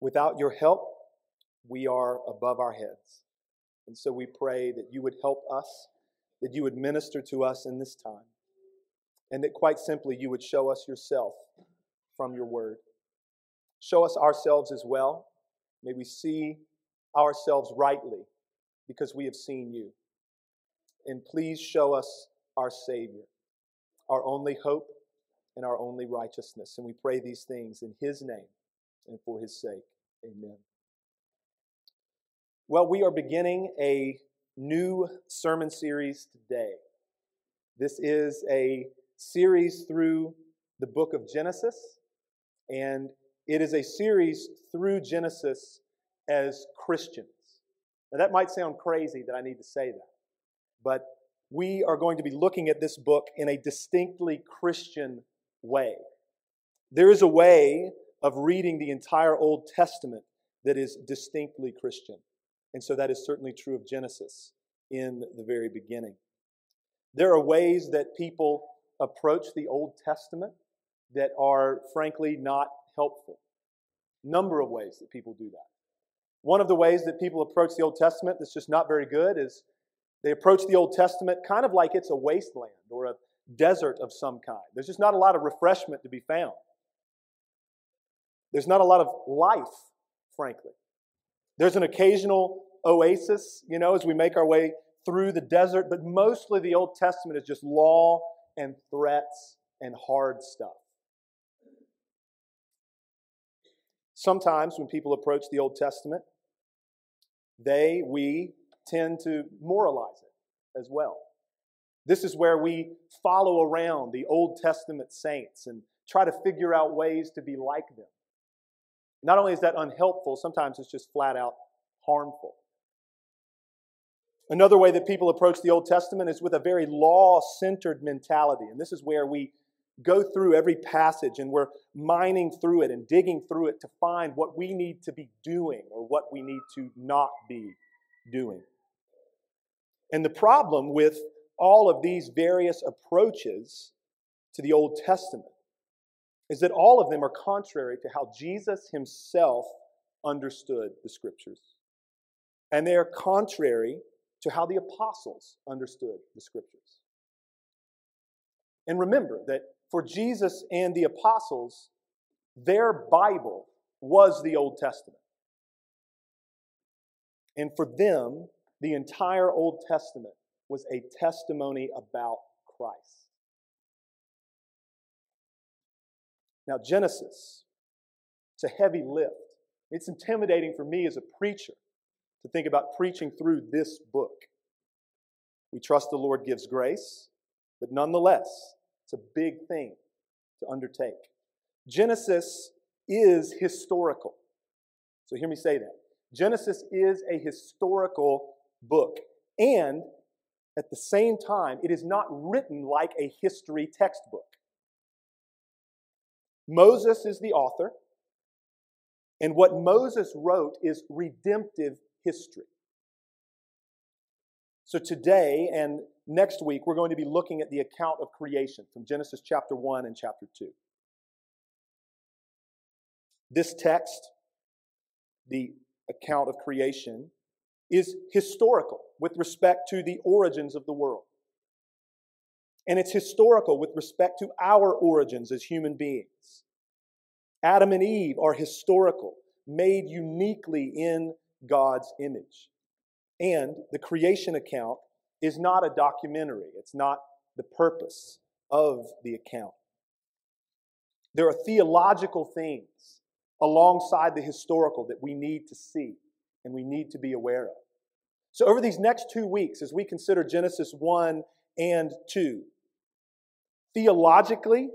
Without your help, we are above our heads. And so we pray that you would help us, that you would minister to us in this time, and that quite simply you would show us yourself from your word. Show us ourselves as well. May we see ourselves rightly because we have seen you. And please show us our Savior, our only hope and our only righteousness. And we pray these things in His name and for His sake. Amen. Well, we are beginning a new sermon series today. This is a series through the book of Genesis, and it is a series through Genesis as Christians. Now, that might sound crazy that I need to say that, but we are going to be looking at this book in a distinctly Christian way. There is a way of reading the entire Old Testament that is distinctly Christian. And so that is certainly true of Genesis in the very beginning. There are ways that people approach the Old Testament that are frankly not helpful. Number of ways that people do that. One of the ways that people approach the Old Testament that's just not very good is they approach the Old Testament kind of like it's a wasteland or a desert of some kind. There's just not a lot of refreshment to be found. There's not a lot of life, frankly. There's an occasional oasis, you know, as we make our way through the desert, but mostly the Old Testament is just law and threats and hard stuff. Sometimes when people approach the Old Testament, they, we, tend to moralize it as well. This is where we follow around the Old Testament saints and try to figure out ways to be like them. Not only is that unhelpful, sometimes it's just flat out harmful. Another way that people approach the Old Testament is with a very law centered mentality. And this is where we go through every passage and we're mining through it and digging through it to find what we need to be doing or what we need to not be doing. And the problem with all of these various approaches to the Old Testament is that all of them are contrary to how Jesus himself understood the scriptures. And they are contrary to how the apostles understood the scriptures. And remember that for Jesus and the apostles, their Bible was the Old Testament. And for them, the entire Old Testament was a testimony about Christ. Now, Genesis, it's a heavy lift. It's intimidating for me as a preacher to think about preaching through this book. We trust the Lord gives grace, but nonetheless, it's a big thing to undertake. Genesis is historical. So hear me say that. Genesis is a historical book. And at the same time, it is not written like a history textbook. Moses is the author, and what Moses wrote is redemptive history. So today and next week, we're going to be looking at the account of creation from Genesis chapter 1 and chapter 2. This text, the account of creation, is historical with respect to the origins of the world. And it's historical with respect to our origins as human beings. Adam and Eve are historical, made uniquely in God's image. And the creation account is not a documentary, it's not the purpose of the account. There are theological things alongside the historical that we need to see and we need to be aware of. So, over these next two weeks, as we consider Genesis 1 and 2, theologically,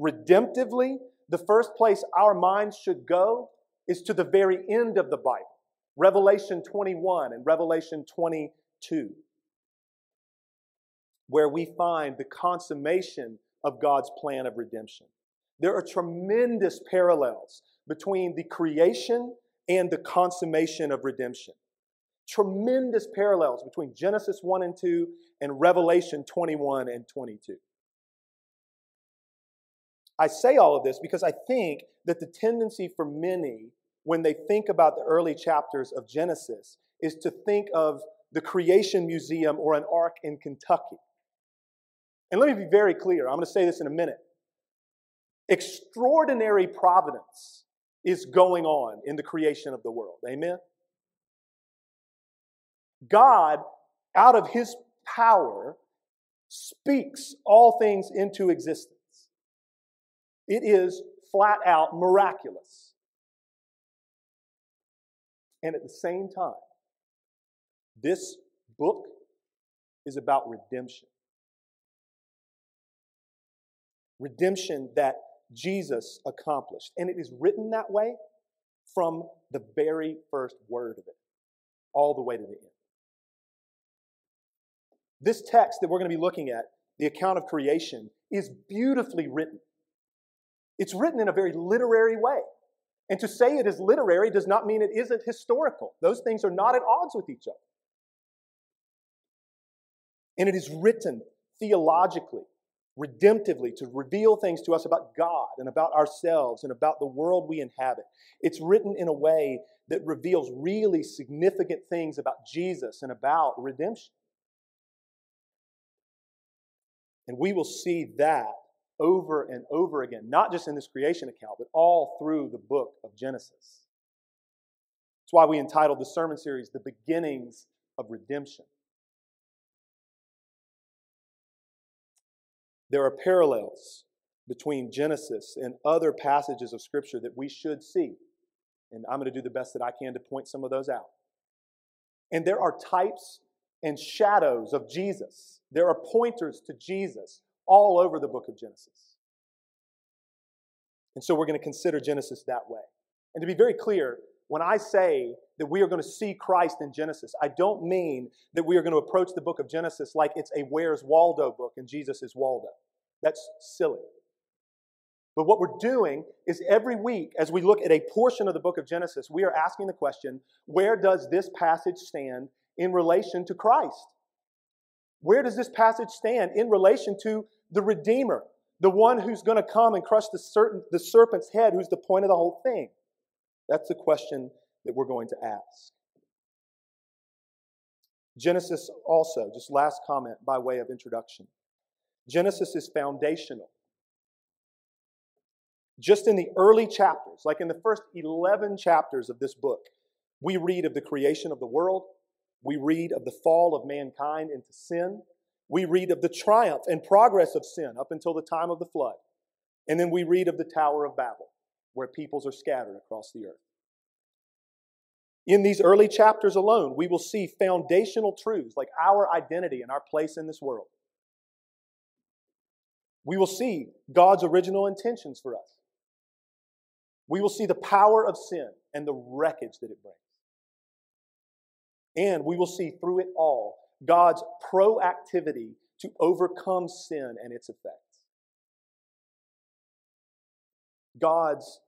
redemptively, the first place our minds should go is to the very end of the Bible Revelation 21 and Revelation 22, where we find the consummation of God's plan of redemption. There are tremendous parallels between the creation and the consummation of redemption. Tremendous parallels between Genesis 1 and 2 and Revelation 21 and 22. I say all of this because I think that the tendency for many when they think about the early chapters of Genesis is to think of the Creation Museum or an ark in Kentucky. And let me be very clear. I'm going to say this in a minute. Extraordinary providence is going on in the creation of the world. Amen? God, out of his power, speaks all things into existence. It is flat out miraculous. And at the same time, this book is about redemption. Redemption that Jesus accomplished. And it is written that way from the very first word of it, all the way to the end. This text that we're going to be looking at, the account of creation, is beautifully written. It's written in a very literary way. And to say it is literary does not mean it isn't historical. Those things are not at odds with each other. And it is written theologically, redemptively, to reveal things to us about God and about ourselves and about the world we inhabit. It's written in a way that reveals really significant things about Jesus and about redemption. And we will see that over and over again, not just in this creation account, but all through the book of Genesis. That's why we entitled the sermon series The Beginnings of Redemption. There are parallels between Genesis and other passages of Scripture that we should see. And I'm going to do the best that I can to point some of those out. And there are types and shadows of Jesus. There are pointers to Jesus all over the book of Genesis. And so we're going to consider Genesis that way. And to be very clear, when I say that we are going to see Christ in Genesis, I don't mean that we are going to approach the book of Genesis like it's a Where's Waldo book and Jesus is Waldo. That's silly. But what we're doing is every week, as we look at a portion of the book of Genesis, we are asking the question where does this passage stand in relation to Christ? Where does this passage stand in relation to the Redeemer, the one who's going to come and crush the, certain, the serpent's head, who's the point of the whole thing? That's the question that we're going to ask. Genesis also, just last comment by way of introduction. Genesis is foundational. Just in the early chapters, like in the first 11 chapters of this book, we read of the creation of the world, we read of the fall of mankind into sin, we read of the triumph and progress of sin up until the time of the flood. And then we read of the Tower of Babel, where peoples are scattered across the earth. In these early chapters alone, we will see foundational truths like our identity and our place in this world. We will see God's original intentions for us. We will see the power of sin and the wreckage that it brings. And we will see through it all God's proactivity to overcome sin and its effects. God's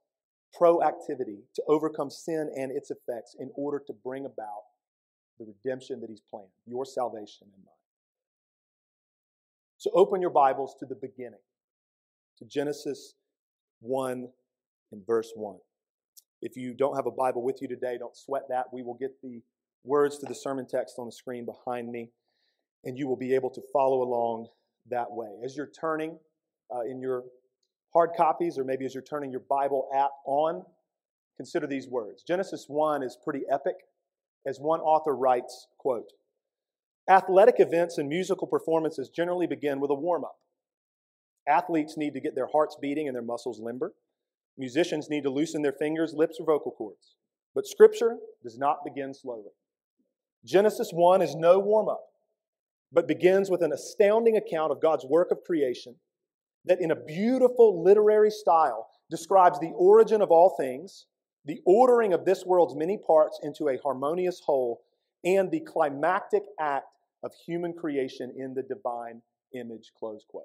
proactivity to overcome sin and its effects in order to bring about the redemption that He's planned, your salvation and mine. So open your Bibles to the beginning, to Genesis 1 and verse 1. If you don't have a Bible with you today, don't sweat that. We will get the words to the sermon text on the screen behind me, and you will be able to follow along that way. As you're turning uh, in your hard copies, or maybe as you're turning your Bible app on, consider these words. Genesis 1 is pretty epic. As one author writes, quote, Athletic events and musical performances generally begin with a warm up. Athletes need to get their hearts beating and their muscles limber. Musicians need to loosen their fingers, lips, or vocal cords. But Scripture does not begin slowly. Genesis 1 is no warm up, but begins with an astounding account of God's work of creation that, in a beautiful literary style, describes the origin of all things, the ordering of this world's many parts into a harmonious whole, and the climactic act of human creation in the divine image. Close quote.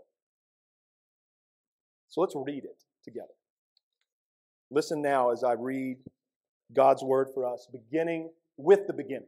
So let's read it together. Listen now as I read God's word for us, beginning with the beginning.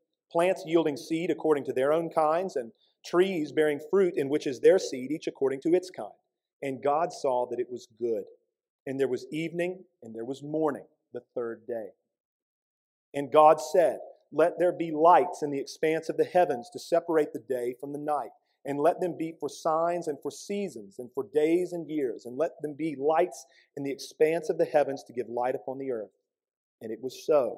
plants yielding seed according to their own kinds, and trees bearing fruit, in which is their seed, each according to its kind. And God saw that it was good. And there was evening, and there was morning, the third day. And God said, let there be lights in the expanse of the heavens to separate the day from the night, and let them be for signs and for seasons and for days and years, and let them be lights in the expanse of the heavens to give light upon the earth. And it was so.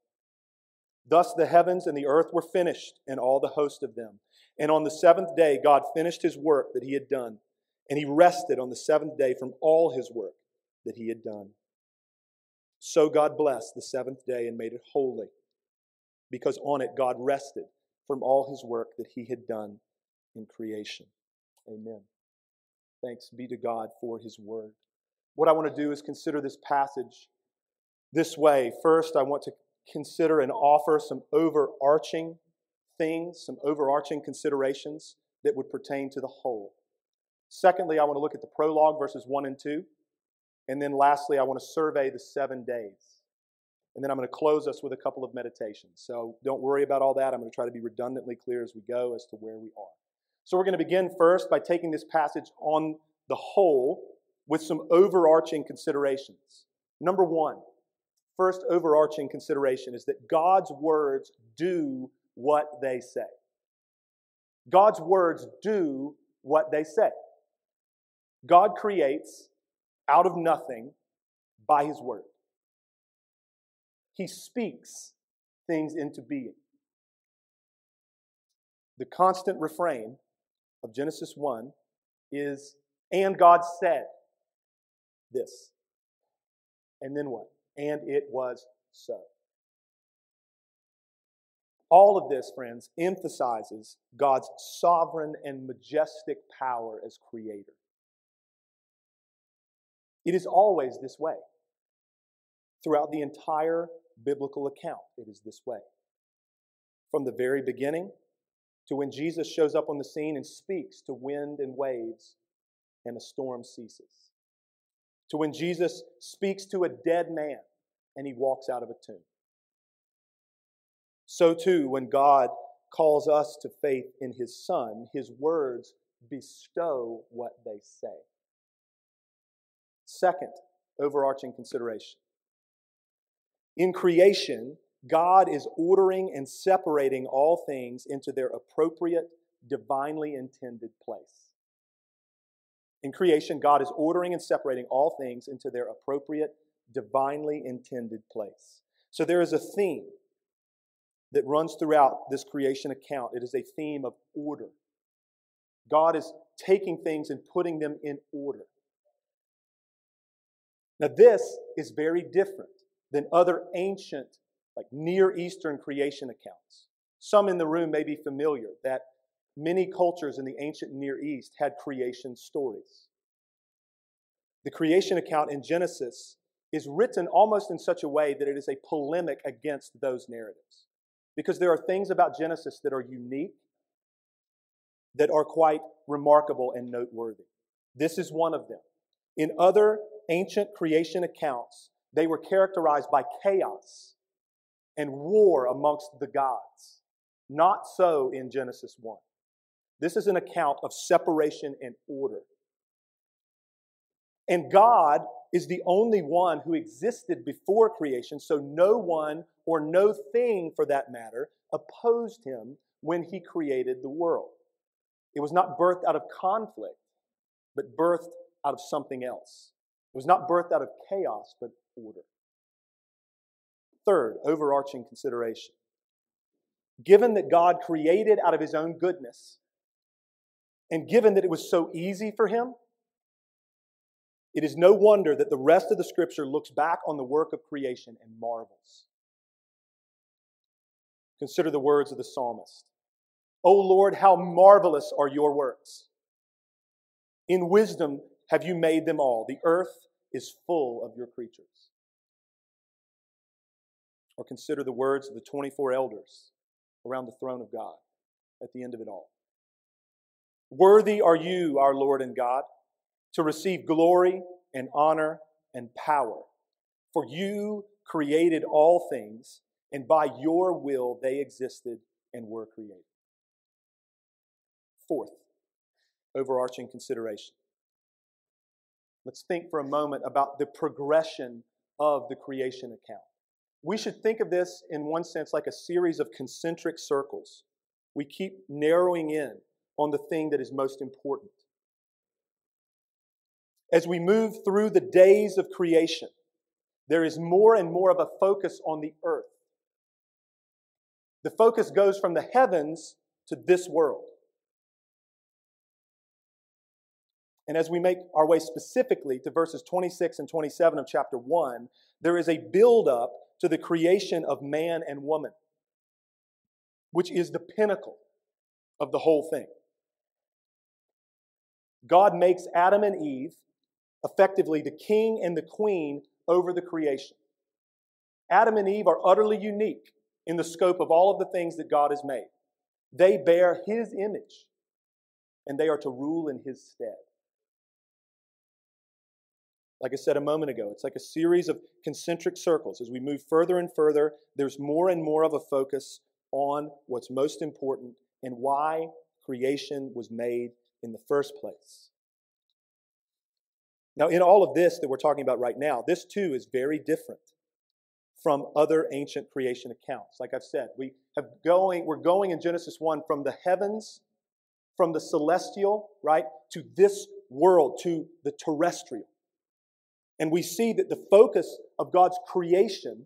Thus the heavens and the earth were finished, and all the host of them. And on the seventh day, God finished his work that he had done, and he rested on the seventh day from all his work that he had done. So God blessed the seventh day and made it holy, because on it God rested from all his work that he had done in creation. Amen. Thanks be to God for his word. What I want to do is consider this passage this way. First, I want to consider and offer some overarching things, some overarching considerations that would pertain to the whole. Secondly, I want to look at the prologue, verses 1 and 2. And then lastly, I want to survey the seven days. And then I'm going to close us with a couple of meditations. So don't worry about all that. I'm going to try to be redundantly clear as we go as to where we are. So we're going to begin first by taking this passage on the whole with some overarching considerations. Number one, first overarching consideration is that God's words do what they say. God's words do what they say. God creates out of nothing by his word. He speaks things into being. The constant refrain of Genesis 1 is, and God said this. And then what? And it was so. All of this, friends, emphasizes God's sovereign and majestic power as creator. It is always this way. Throughout the entire biblical account, it is this way. From the very beginning to when Jesus shows up on the scene and speaks to wind and waves and a storm ceases. To when Jesus speaks to a dead man and he walks out of a tomb. So too, when God calls us to faith in his Son, his words bestow what they say. Second, overarching consideration. In creation, God is ordering and separating all things into their appropriate, divinely intended place. In creation, God is ordering and separating all things into their appropriate, divinely intended place. So there is a theme that runs throughout this creation account. It is a theme of order. God is taking things and putting them in order. Now, this is very different than other ancient, like Near Eastern creation accounts. Some in the room may be familiar that many cultures in the ancient Near East had creation stories. The creation account in Genesis is written almost in such a way that it is a polemic against those narratives. Because there are things about Genesis that are unique, that are quite remarkable and noteworthy. This is one of them. In other ancient creation accounts, they were characterized by chaos and war amongst the gods. Not so in Genesis 1. This is an account of separation and order. And God is the only one who existed before creation, so no one or no thing for that matter opposed him when he created the world. It was not birthed out of conflict, but birthed out of something else. It was not birthed out of chaos, but order. Third, overarching consideration. Given that God created out of his own goodness, and given that it was so easy for him, it is no wonder that the rest of the scripture looks back on the work of creation and marvels. Consider the words of the psalmist O Lord, how marvelous are your works! In wisdom have you made them all. The earth is full of your creatures. Or consider the words of the 24 elders around the throne of God at the end of it all. Worthy are you, our Lord and God to receive glory and honor and power. For you created all things, and by your will they existed and were created. Fourth, overarching consideration. Let's think for a moment about the progression of the creation account. We should think of this in one sense like a series of concentric circles. We keep narrowing in on the thing that is most important as we move through the days of creation, there is more and more of a focus on the earth. The focus goes from the heavens to this world. And as we make our way specifically to verses 26 and 27 of chapter 1, there is a build up to the creation of man and woman, which is the pinnacle of the whole thing. God makes Adam and Eve effectively the king and the queen over the creation. Adam and Eve are utterly unique in the scope of all of the things that God has made. They bear his image, and they are to rule in his stead. Like I said a moment ago, it's like a series of concentric circles. As we move further and further, there's more and more of a focus on what's most important and why creation was made in the first place. Now, in all of this that we're talking about right now, this too is very different from other ancient creation accounts. Like I've said, we have going, we're going in Genesis 1 from the heavens from the celestial, right, to this world, to the terrestrial. And we see that the focus of God's creation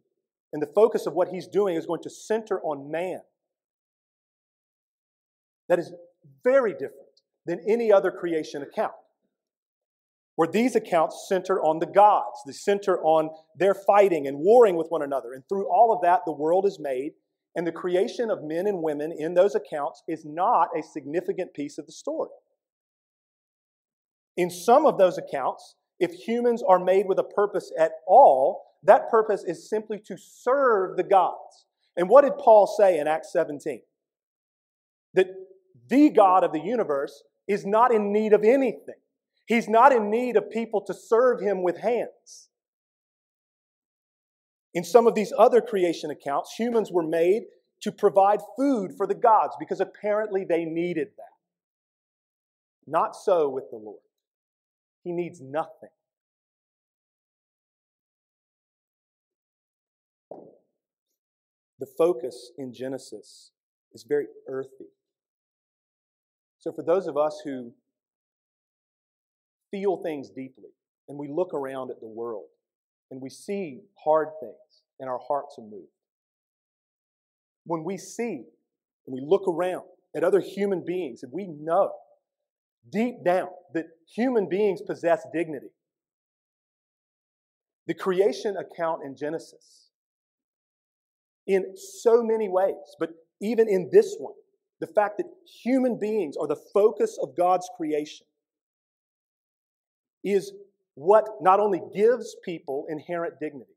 and the focus of what He's doing is going to center on man. That is very different than any other creation account. Where these accounts center on the gods, they center on their fighting and warring with one another. And through all of that, the world is made. And the creation of men and women in those accounts is not a significant piece of the story. In some of those accounts, if humans are made with a purpose at all, that purpose is simply to serve the gods. And what did Paul say in Acts 17? That the God of the universe is not in need of anything. He's not in need of people to serve him with hands. In some of these other creation accounts, humans were made to provide food for the gods because apparently they needed that. Not so with the Lord. He needs nothing. The focus in Genesis is very earthy. So, for those of us who feel things deeply and we look around at the world and we see hard things and our hearts are moved, when we see and we look around at other human beings and we know deep down that human beings possess dignity, the creation account in Genesis, in so many ways, but even in this one, the fact that human beings are the focus of God's creation is what not only gives people inherent dignity,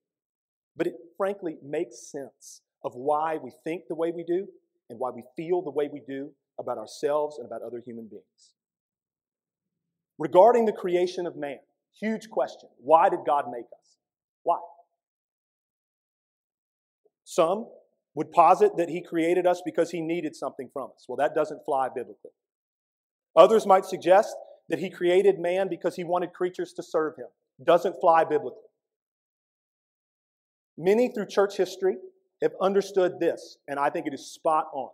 but it frankly makes sense of why we think the way we do and why we feel the way we do about ourselves and about other human beings. Regarding the creation of man, huge question. Why did God make us? Why? Some would posit that he created us because he needed something from us. Well, that doesn't fly biblically. Others might suggest that he created man because he wanted creatures to serve him. Doesn't fly biblically. Many through church history have understood this, and I think it is spot on.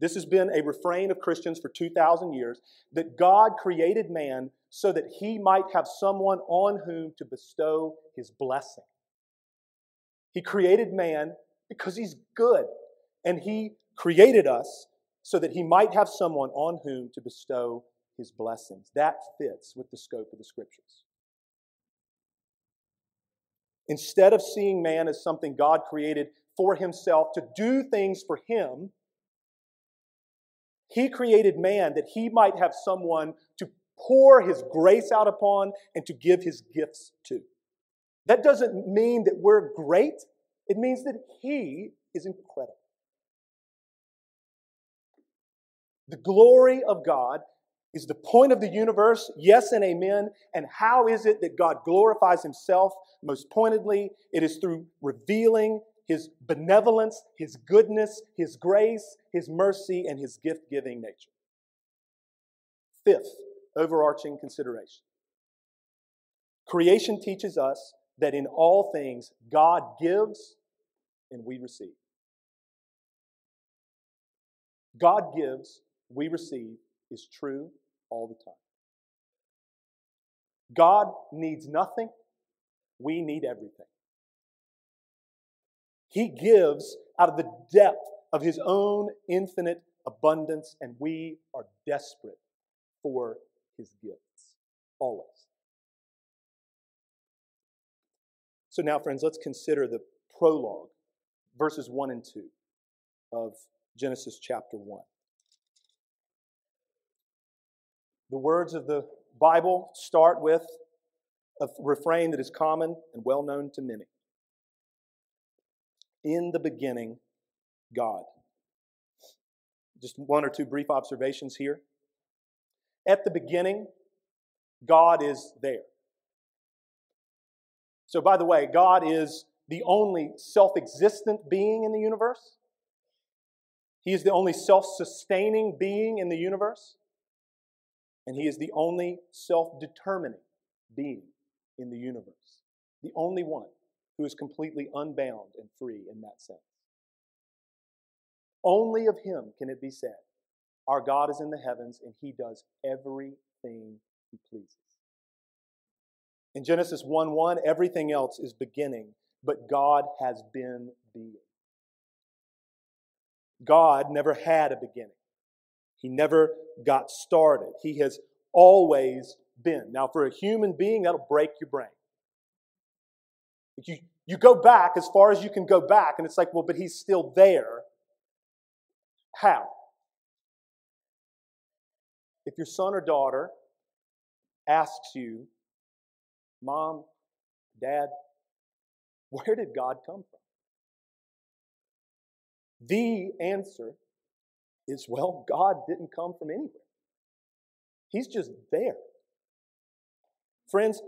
This has been a refrain of Christians for 2,000 years that God created man so that he might have someone on whom to bestow his blessing. He created man because he's good. And he created us so that he might have someone on whom to bestow his blessings. That fits with the scope of the scriptures. Instead of seeing man as something God created for himself to do things for him, he created man that he might have someone to pour his grace out upon and to give his gifts to. That doesn't mean that we're great. It means that He is incredible. The glory of God is the point of the universe, yes and amen. And how is it that God glorifies Himself most pointedly? It is through revealing His benevolence, His goodness, His grace, His mercy, and His gift giving nature. Fifth, overarching consideration creation teaches us that in all things God gives and we receive. God gives, we receive is true all the time. God needs nothing, we need everything. He gives out of the depth of His own infinite abundance, and we are desperate for His gifts, always. So now, friends, let's consider the prologue, verses 1 and 2 of Genesis chapter 1. The words of the Bible start with a refrain that is common and well known to many. In the beginning, God. Just one or two brief observations here. At the beginning, God is there. So, by the way, God is the only self existent being in the universe. He is the only self sustaining being in the universe. And He is the only self determining being in the universe. The only one who is completely unbound and free in that sense. Only of Him can it be said Our God is in the heavens and he does everything he pleases. In Genesis 1 1, everything else is beginning, but God has been being. God never had a beginning, He never got started. He has always been. Now, for a human being, that'll break your brain. You, you go back as far as you can go back, and it's like, well, but He's still there. How? If your son or daughter asks you, Mom, Dad, where did God come from? The answer is well, God didn't come from anywhere. He's just there. Friends,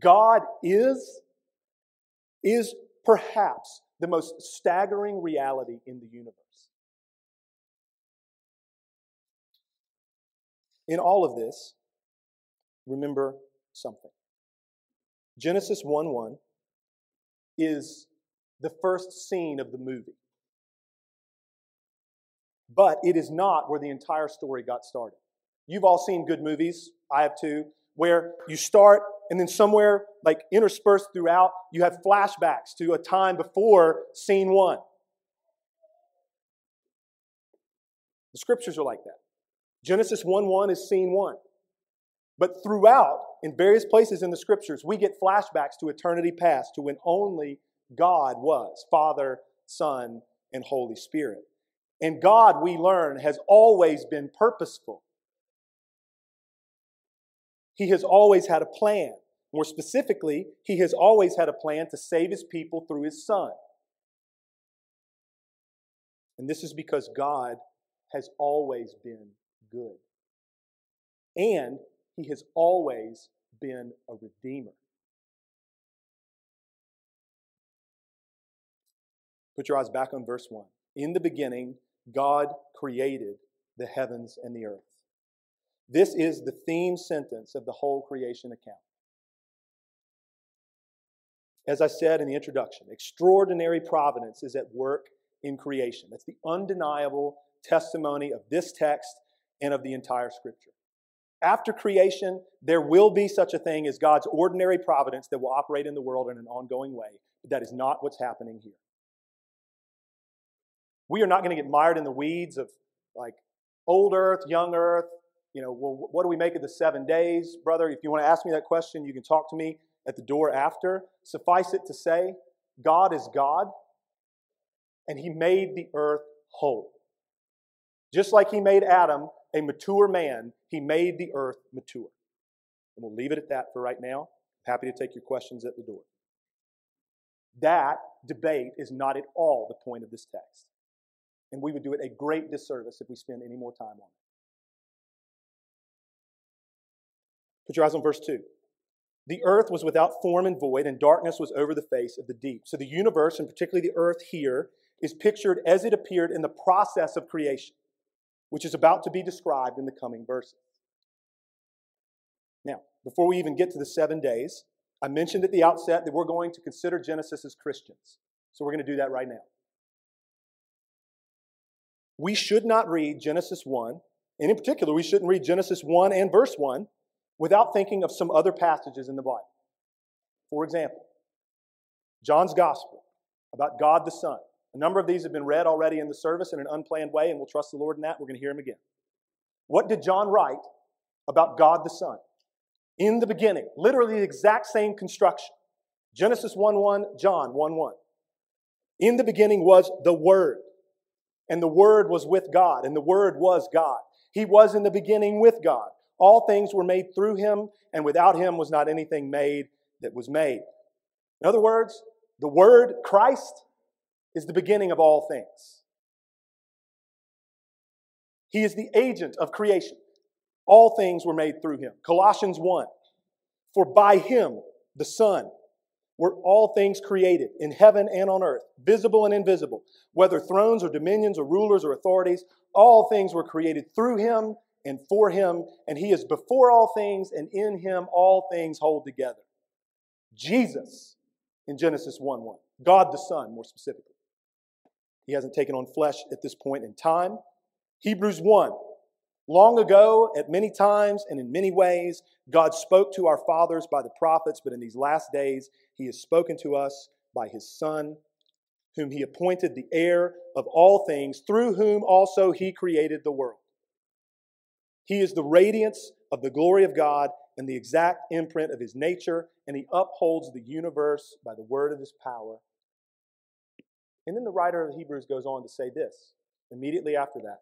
God is, is perhaps the most staggering reality in the universe. In all of this, remember something. Genesis 1 1 is the first scene of the movie. But it is not where the entire story got started. You've all seen good movies, I have too, where you start and then somewhere like interspersed throughout, you have flashbacks to a time before scene one. The scriptures are like that. Genesis 1 1 is scene one. But throughout, in various places in the scriptures, we get flashbacks to eternity past, to when only God was Father, Son, and Holy Spirit. And God, we learn, has always been purposeful. He has always had a plan. More specifically, He has always had a plan to save His people through His Son. And this is because God has always been good. And He has always been a redeemer. Put your eyes back on verse 1. In the beginning, God created the heavens and the earth. This is the theme sentence of the whole creation account. As I said in the introduction, extraordinary providence is at work in creation. That's the undeniable testimony of this text and of the entire scripture. After creation, there will be such a thing as God's ordinary providence that will operate in the world in an ongoing way, but that is not what's happening here. We are not going to get mired in the weeds of like old earth, young earth. You know, well, what do we make of the seven days? Brother, if you want to ask me that question, you can talk to me at the door after. Suffice it to say, God is God, and He made the earth whole. Just like He made Adam a mature man, He made the earth mature. And we'll leave it at that for right now. Happy to take your questions at the door. That debate is not at all the point of this text. And we would do it a great disservice if we spend any more time on it. Put your eyes on verse 2. The earth was without form and void, and darkness was over the face of the deep. So the universe, and particularly the earth here, is pictured as it appeared in the process of creation, which is about to be described in the coming verses. Now, before we even get to the seven days, I mentioned at the outset that we're going to consider Genesis as Christians. So we're going to do that right now. We should not read Genesis 1, and in particular, we shouldn't read Genesis 1 and verse 1 without thinking of some other passages in the Bible. For example, John's Gospel about God the Son. A number of these have been read already in the service in an unplanned way, and we'll trust the Lord in that. We're going to hear him again. What did John write about God the Son? In the beginning, literally the exact same construction. Genesis 1 1, John 1 1. In the beginning was the Word, and the Word was with God, and the Word was God. He was in the beginning with God. All things were made through him, and without him was not anything made that was made. In other words, the Word, Christ, is the beginning of all things. He is the agent of creation. All things were made through him. Colossians 1 For by him, the Son, were all things created in heaven and on earth, visible and invisible, whether thrones or dominions or rulers or authorities, all things were created through him and for him, and he is before all things, and in him all things hold together. Jesus in Genesis 1 1. God the Son, more specifically. He hasn't taken on flesh at this point in time. Hebrews 1 Long ago, at many times and in many ways, God spoke to our fathers by the prophets, but in these last days, He has spoken to us by His Son, whom He appointed the heir of all things, through whom also He created the world. He is the radiance of the glory of God and the exact imprint of His nature, and He upholds the universe by the word of His power. And then the writer of Hebrews goes on to say this immediately after that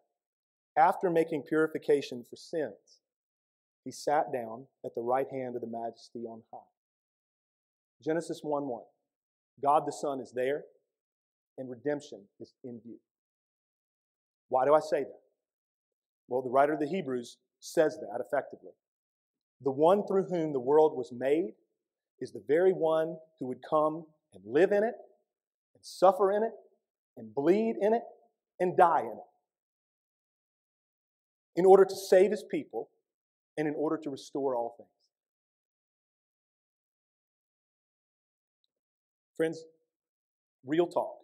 after making purification for sins, he sat down at the right hand of the majesty on high. Genesis 1 1. God the Son is there, and redemption is in view. Why do I say that? Well, the writer of the Hebrews says that effectively. The one through whom the world was made is the very one who would come and live in it, and suffer in it, and bleed in it, and die in it in order to save his people and in order to restore all things. Friends, real talk.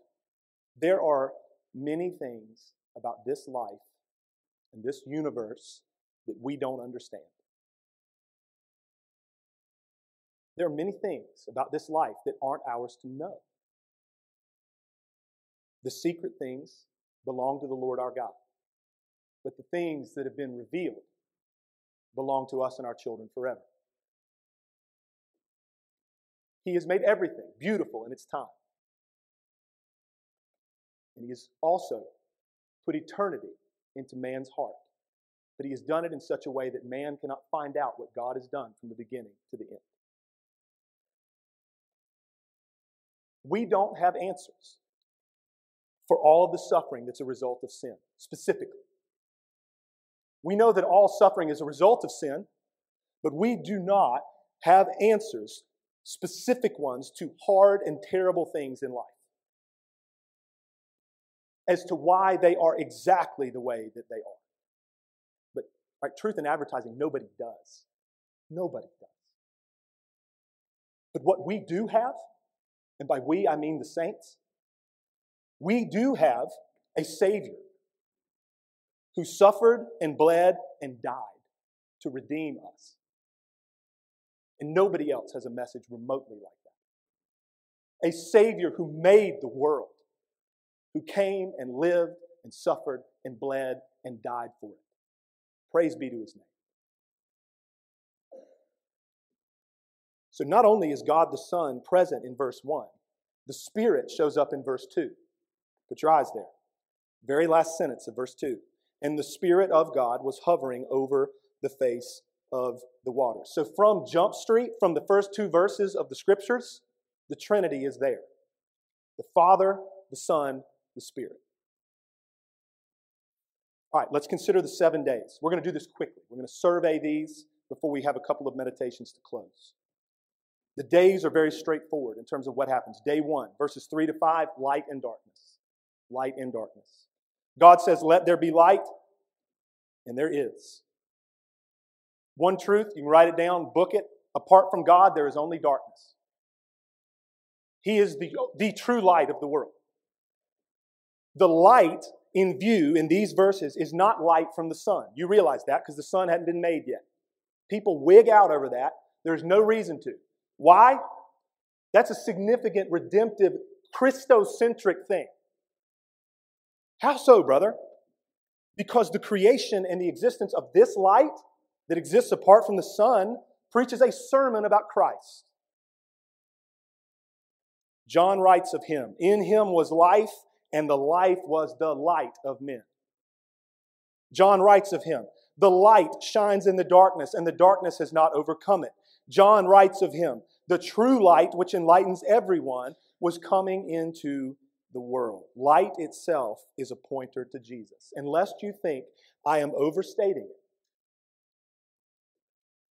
There are many things about this life and this universe that we don't understand. There are many things about this life that aren't ours to know. The secret things belong to the Lord our God but the things that have been revealed belong to us and our children forever. He has made everything beautiful in its time. And He has also put eternity into man's heart. But He has done it in such a way that man cannot find out what God has done from the beginning to the end. We don't have answers for all of the suffering that's a result of sin, specifically. We know that all suffering is a result of sin, but we do not have answers, specific ones, to hard and terrible things in life as to why they are exactly the way that they are. But right, truth in advertising, nobody does. Nobody does. But what we do have, and by we I mean the saints, we do have a Savior who suffered and bled and died to redeem us. And nobody else has a message remotely like that. A Savior who made the world, who came and lived and suffered and bled and died for it. Praise be to his name. So, not only is God the Son present in verse 1, the Spirit shows up in verse 2. Put your eyes there. Very last sentence of verse 2 and the Spirit of God was hovering over the face of the water. So, from Jump Street, from the first two verses of the scriptures, the Trinity is there the Father, the Son, the Spirit. All right, let's consider the seven days. We're going to do this quickly. We're going to survey these before we have a couple of meditations to close. The days are very straightforward in terms of what happens. Day one, verses three to five, light and darkness. Light and darkness. God says, Let there be light, and there is. One truth, you can write it down, book it. Apart from God, there is only darkness. He is the, the true light of the world. The light in view in these verses is not light from the sun. You realize that because the sun hadn't been made yet. People wig out over that. There's no reason to. Why? That's a significant, redemptive, Christocentric thing. How so, brother? Because the creation and the existence of this light that exists apart from the sun preaches a sermon about Christ. John writes of him In him was life, and the life was the light of men. John writes of him The light shines in the darkness, and the darkness has not overcome it. John writes of him The true light, which enlightens everyone, was coming into the world. Light itself is a pointer to Jesus. And lest you think I am overstating it,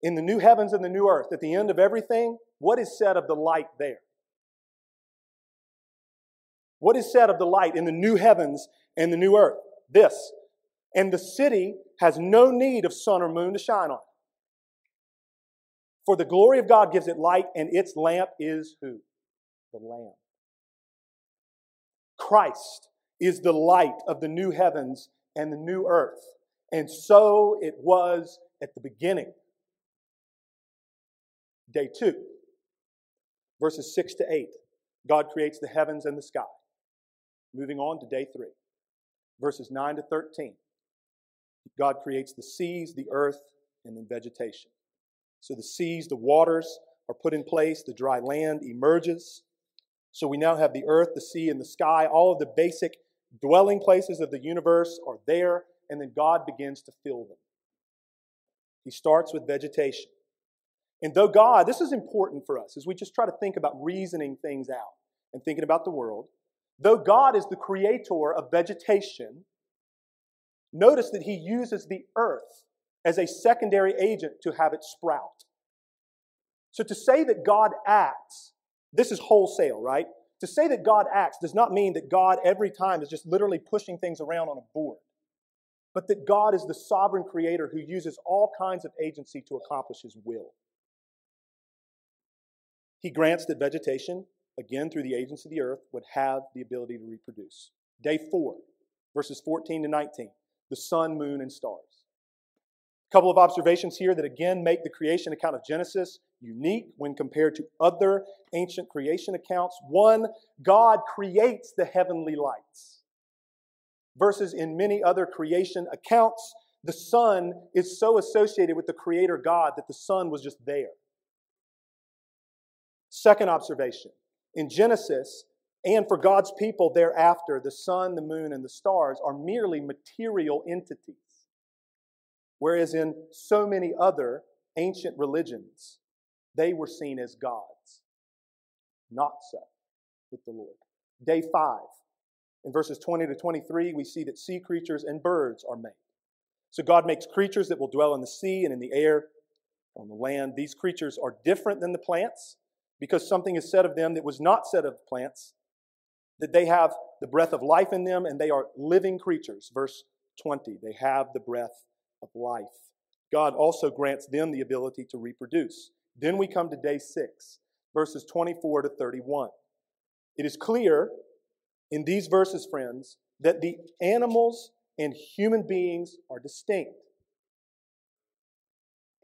in the new heavens and the new earth, at the end of everything, what is said of the light there? What is said of the light in the new heavens and the new earth? This. And the city has no need of sun or moon to shine on. For the glory of God gives it light, and its lamp is who? The Lamb. Christ is the light of the new heavens and the new earth. And so it was at the beginning. Day two, verses 6 to 8. God creates the heavens and the sky. Moving on to day three, verses 9 to 13. God creates the seas, the earth, and then vegetation. So the seas, the waters are put in place, the dry land emerges. So we now have the earth, the sea, and the sky. All of the basic dwelling places of the universe are there, and then God begins to fill them. He starts with vegetation. And though God, this is important for us as we just try to think about reasoning things out and thinking about the world, though God is the creator of vegetation, notice that He uses the earth as a secondary agent to have it sprout. So to say that God acts, this is wholesale, right? To say that God acts does not mean that God every time is just literally pushing things around on a board, but that God is the sovereign creator who uses all kinds of agency to accomplish his will. He grants that vegetation, again through the agents of the earth, would have the ability to reproduce. Day four, verses 14 to 19, the sun, moon, and stars. A couple of observations here that again make the creation account of Genesis unique when compared to other ancient creation accounts. One, God creates the heavenly lights. Versus in many other creation accounts, the sun is so associated with the Creator God that the sun was just there. Second observation in Genesis, and for God's people thereafter, the sun, the moon, and the stars are merely material entities. Whereas in so many other ancient religions, they were seen as gods. Not so with the Lord. Day five, in verses 20 to 23, we see that sea creatures and birds are made. So God makes creatures that will dwell in the sea and in the air, on the land. These creatures are different than the plants because something is said of them that was not said of plants, that they have the breath of life in them and they are living creatures. Verse 20, they have the breath of life. God also grants them the ability to reproduce. Then we come to day six, verses 24 to 31. It is clear in these verses, friends, that the animals and human beings are distinct.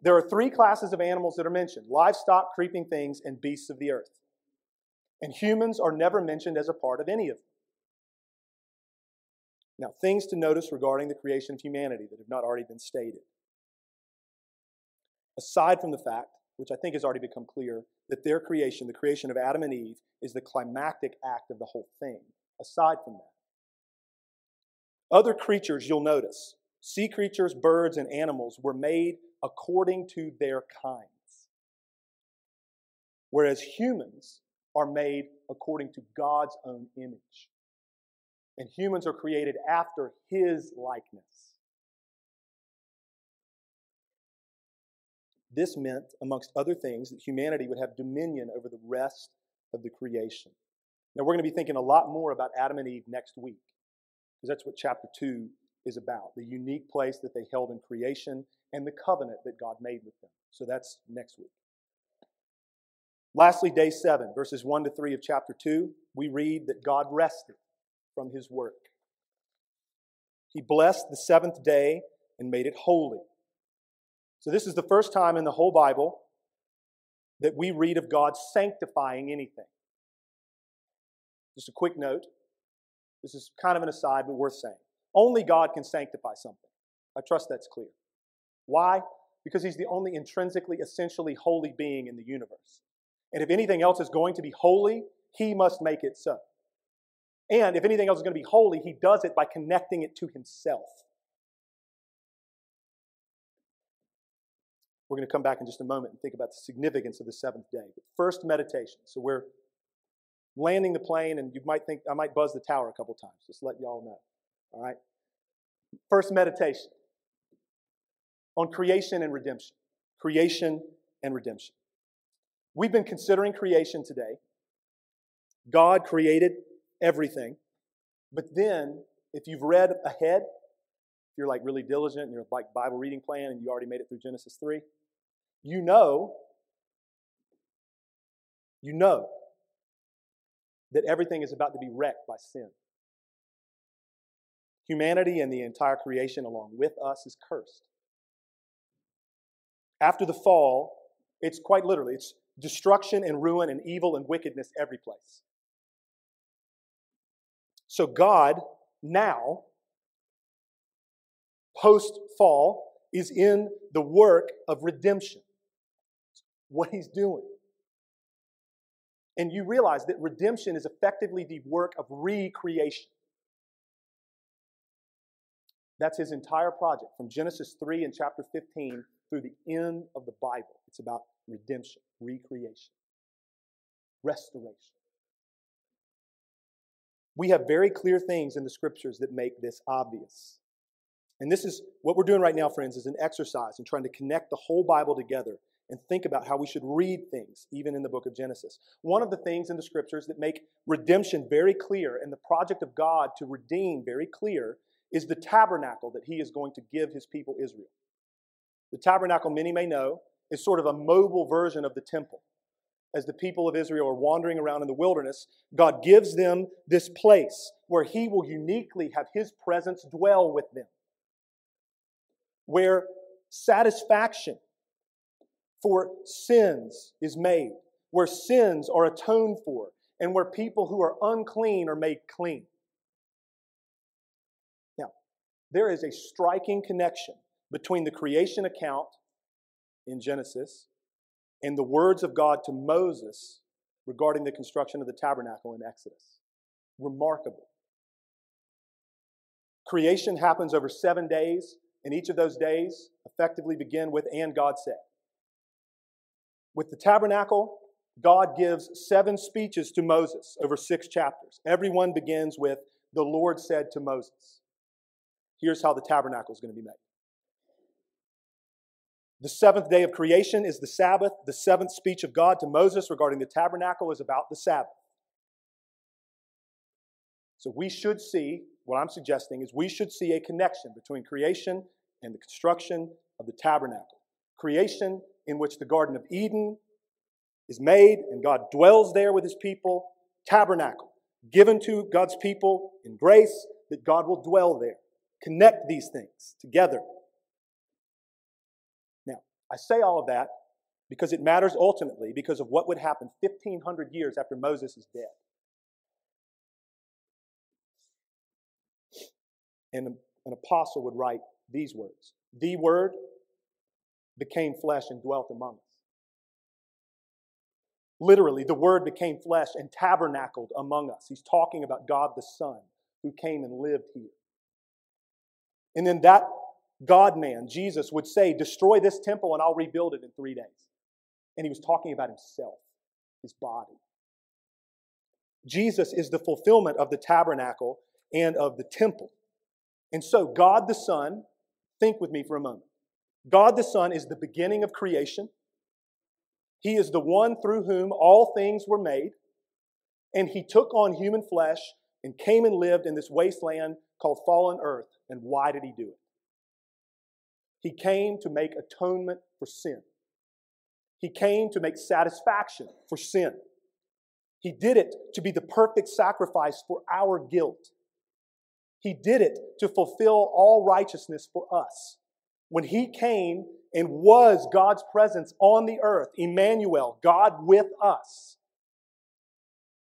There are three classes of animals that are mentioned livestock, creeping things, and beasts of the earth. And humans are never mentioned as a part of any of them. Now, things to notice regarding the creation of humanity that have not already been stated. Aside from the fact, which I think has already become clear, that their creation, the creation of Adam and Eve, is the climactic act of the whole thing. Aside from that, other creatures you'll notice, sea creatures, birds, and animals, were made according to their kinds. Whereas humans are made according to God's own image. And humans are created after his likeness. This meant, amongst other things, that humanity would have dominion over the rest of the creation. Now, we're going to be thinking a lot more about Adam and Eve next week, because that's what chapter 2 is about the unique place that they held in creation and the covenant that God made with them. So that's next week. Lastly, day 7, verses 1 to 3 of chapter 2, we read that God rested from his work. He blessed the seventh day and made it holy. So, this is the first time in the whole Bible that we read of God sanctifying anything. Just a quick note. This is kind of an aside, but worth saying. Only God can sanctify something. I trust that's clear. Why? Because He's the only intrinsically, essentially holy being in the universe. And if anything else is going to be holy, He must make it so. And if anything else is going to be holy, He does it by connecting it to Himself. We're going to come back in just a moment and think about the significance of the seventh day. But first, meditation. So we're landing the plane, and you might think I might buzz the tower a couple times, just let y'all know. All right? First, meditation on creation and redemption. Creation and redemption. We've been considering creation today. God created everything. But then, if you've read ahead, if you're like really diligent and you're like Bible reading plan and you already made it through Genesis 3, you know, you know that everything is about to be wrecked by sin. Humanity and the entire creation, along with us, is cursed. After the fall, it's quite literally, it's destruction and ruin and evil and wickedness every place. So God now, post fall, is in the work of redemption. What he's doing. And you realize that redemption is effectively the work of recreation. That's his entire project from Genesis 3 and chapter 15 through the end of the Bible. It's about redemption, recreation, restoration. We have very clear things in the scriptures that make this obvious. And this is what we're doing right now, friends, is an exercise in trying to connect the whole Bible together and think about how we should read things, even in the book of Genesis. One of the things in the scriptures that make redemption very clear and the project of God to redeem very clear is the tabernacle that he is going to give his people Israel. The tabernacle, many may know, is sort of a mobile version of the temple as the people of Israel are wandering around in the wilderness, God gives them this place where He will uniquely have His presence dwell with them, where satisfaction for sins is made, where sins are atoned for, and where people who are unclean are made clean. Now, there is a striking connection between the creation account in Genesis and the words of God to Moses regarding the construction of the tabernacle in Exodus. Remarkable. Creation happens over seven days, and each of those days effectively begin with, and God said. With the tabernacle, God gives seven speeches to Moses over six chapters. Every one begins with, the Lord said to Moses. Here's how the tabernacle is going to be made. The seventh day of creation is the Sabbath. The seventh speech of God to Moses regarding the tabernacle is about the Sabbath. So we should see, what I'm suggesting is we should see a connection between creation and the construction of the tabernacle. Creation, in which the Garden of Eden is made and God dwells there with his people. Tabernacle, given to God's people in grace that God will dwell there. Connect these things together Now, I say all of that because it matters ultimately because of what would happen 1,500 years after Moses is dead. And an apostle would write these words The Word became flesh and dwelt among us. Literally, the Word became flesh and tabernacled among us. He's talking about God the Son who came and lived here. And then that God man, Jesus, would say, Destroy this temple and I'll rebuild it in three days. And he was talking about himself, his body. Jesus is the fulfillment of the tabernacle and of the temple. And so, God the Son, think with me for a moment. God the Son is the beginning of creation. He is the one through whom all things were made. And he took on human flesh and came and lived in this wasteland called fallen earth. And why did he do it? He came to make atonement for sin. He came to make satisfaction for sin. He did it to be the perfect sacrifice for our guilt. He did it to fulfill all righteousness for us. When he came and was God's presence on the earth, Emmanuel, God with us,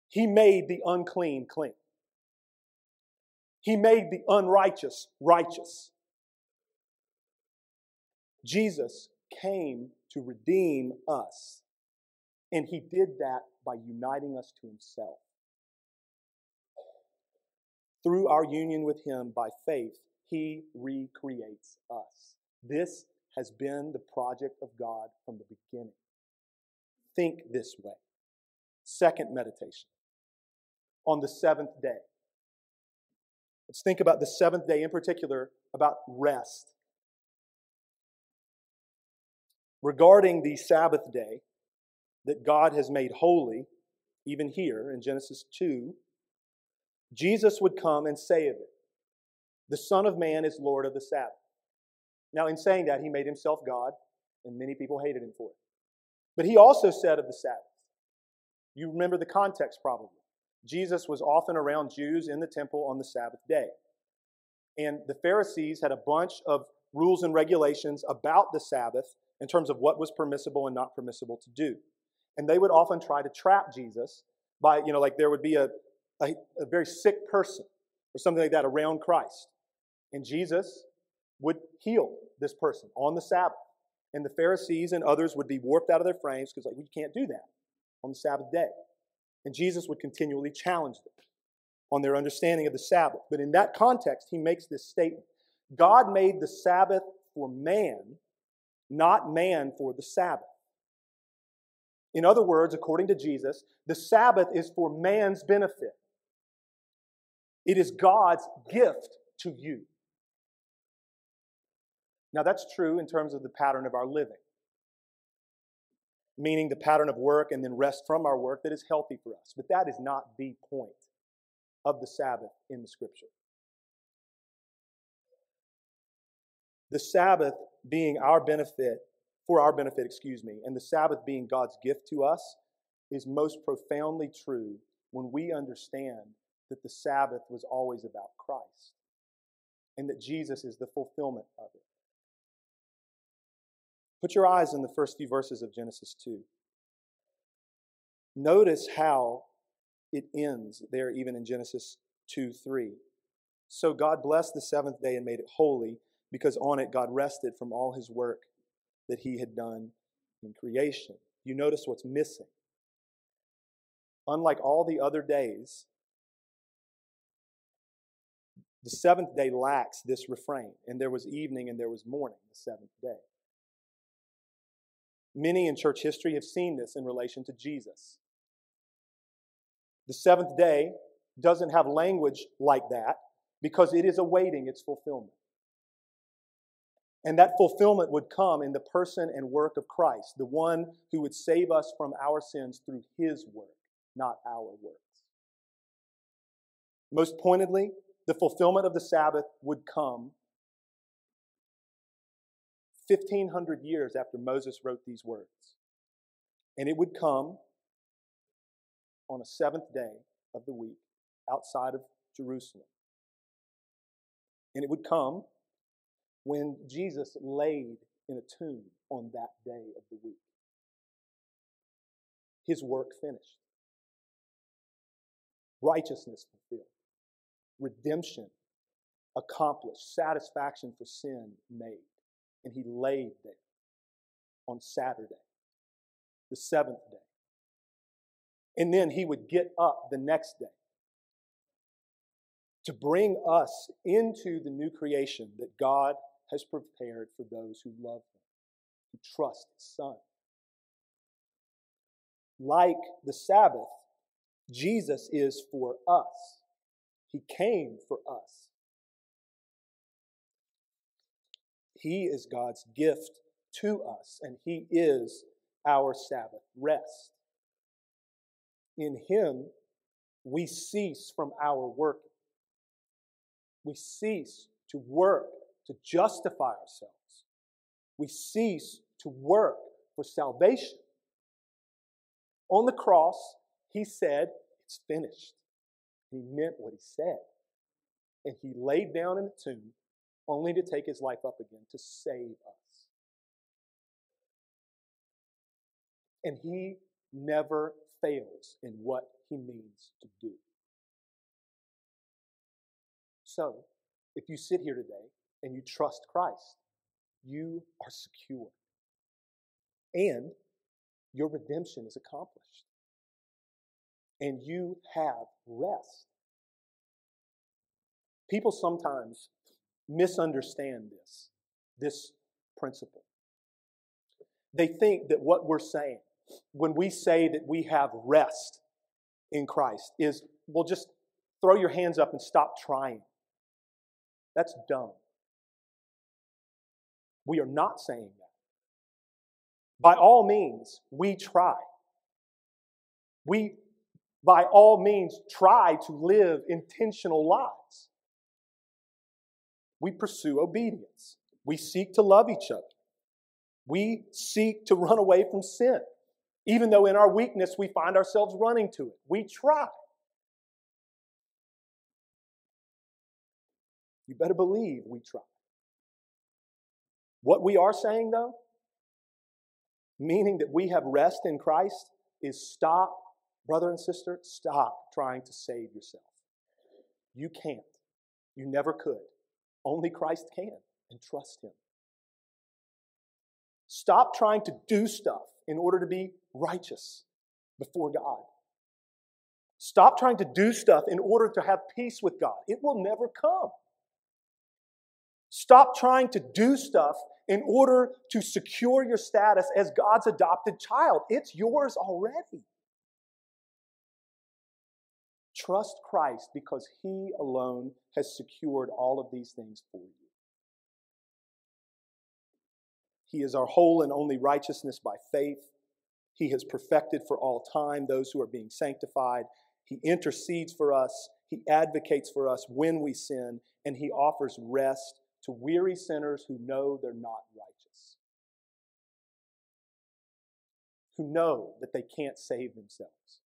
he made the unclean clean. He made the unrighteous righteous. Jesus came to redeem us. And he did that by uniting us to himself. Through our union with him by faith, he recreates us. This has been the project of God from the beginning. Think this way. Second meditation on the seventh day. Let's think about the seventh day, in particular, about rest regarding the Sabbath day that God has made holy, even here in Genesis 2, Jesus would come and say of it, The Son of Man is Lord of the Sabbath. Now, in saying that, he made himself God, and many people hated him for it. But he also said of the Sabbath, you remember the context probably. Jesus was often around Jews in the temple on the Sabbath day. And the Pharisees had a bunch of rules and regulations about the Sabbath in terms of what was permissible and not permissible to do. And they would often try to trap Jesus by, you know, like there would be a, a, a very sick person or something like that around Christ. And Jesus would heal this person on the Sabbath. And the Pharisees and others would be warped out of their frames because, like, we can't do that on the Sabbath day. And Jesus would continually challenge them on their understanding of the Sabbath. But in that context, he makes this statement God made the Sabbath for man, not man for the Sabbath. In other words, according to Jesus, the Sabbath is for man's benefit. It is God's gift to you. Now, that's true in terms of the pattern of our living, meaning the pattern of work and then rest from our work that is healthy for us. But that is not the point of the Sabbath in the Scripture. The Sabbath being our benefit, for our benefit, excuse me, and the Sabbath being God's gift to us is most profoundly true when we understand that the Sabbath was always about Christ and that Jesus is the fulfillment of it. Put your eyes in the first few verses of Genesis 2. Notice how it ends there, even in Genesis 2 3. So God blessed the seventh day and made it holy, because on it God rested from all his work that he had done in creation. You notice what's missing. Unlike all the other days, the seventh day lacks this refrain. And there was evening and there was morning, the seventh day. Many in church history have seen this in relation to Jesus. The seventh day doesn't have language like that because it is awaiting its fulfillment. And that fulfillment would come in the person and work of Christ, the one who would save us from our sins through his work, not our works. Most pointedly, the fulfillment of the Sabbath would come 1,500 years after Moses wrote these words. And it would come on a seventh day of the week outside of Jerusalem. And it would come when Jesus laid in a tomb on that day of the week. His work finished, righteousness redemption accomplished, satisfaction for sin made and he laid there on Saturday, the seventh day. And then he would get up the next day to bring us into the new creation that God has prepared for those who love him, who trust his Son. Like the Sabbath, Jesus is for us. He came for us. He is God's gift to us, and He is our Sabbath rest. In Him, we cease from our work. We cease to work to justify ourselves. We cease to work for salvation. On the cross, He said, It's finished. He meant what He said. And He laid down in the tomb only to take his life up again to save us. And he never fails in what he means to do. So, if you sit here today and you trust Christ, you are secure. And your redemption is accomplished. And you have rest. People sometimes misunderstand this, this principle. They think that what we're saying when we say that we have rest in Christ is, well, just throw your hands up and stop trying. That's dumb. We are not saying that. By all means, we try. We, by all means, try to live intentional lives. We pursue obedience. We seek to love each other. We seek to run away from sin. Even though in our weakness we find ourselves running to it, we try. You better believe we try. What we are saying, though, meaning that we have rest in Christ, is stop, brother and sister, stop trying to save yourself. You can't. You never could. Only Christ can, and trust Him. Stop trying to do stuff in order to be righteous before God. Stop trying to do stuff in order to have peace with God. It will never come. Stop trying to do stuff in order to secure your status as God's adopted child. It's yours already. Trust Christ because He alone has secured all of these things for you. He is our whole and only righteousness by faith. He has perfected for all time those who are being sanctified. He intercedes for us. He advocates for us when we sin, and He offers rest to weary sinners who know they're not righteous, who know that they can't save themselves.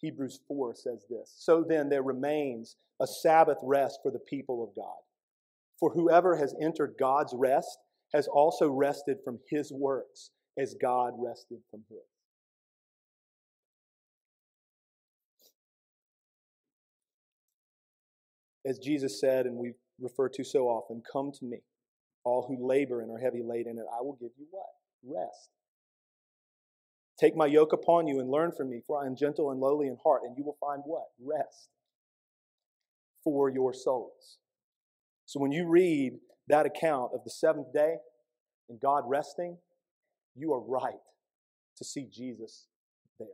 Hebrews 4 says this So then there remains a Sabbath rest for the people of God. For whoever has entered God's rest has also rested from his works as God rested from his. As Jesus said, and we refer to so often, come to me, all who labor and are heavy laden, and I will give you what? Rest. Take my yoke upon you and learn from me, for I am gentle and lowly in heart, and you will find what? Rest for your souls. So when you read that account of the seventh day and God resting, you are right to see Jesus there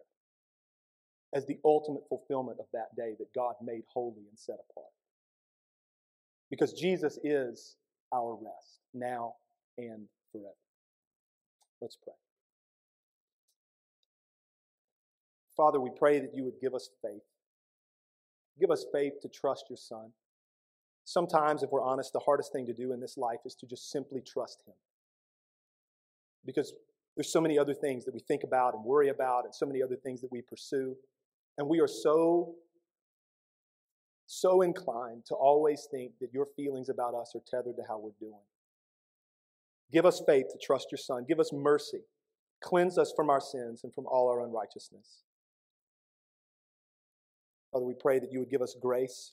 as the ultimate fulfillment of that day that God made holy and set apart. Because Jesus is our rest now and forever. Let's pray. Father, we pray that you would give us faith. Give us faith to trust your Son. Sometimes, if we're honest, the hardest thing to do in this life is to just simply trust Him. Because there's so many other things that we think about and worry about, and so many other things that we pursue. And we are so, so inclined to always think that your feelings about us are tethered to how we're doing. Give us faith to trust your Son. Give us mercy. Cleanse us from our sins and from all our unrighteousness. Father, we pray that you would give us grace.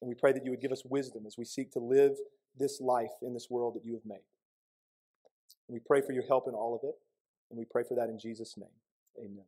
And we pray that you would give us wisdom as we seek to live this life in this world that you have made. And we pray for your help in all of it. And we pray for that in Jesus' name. Amen.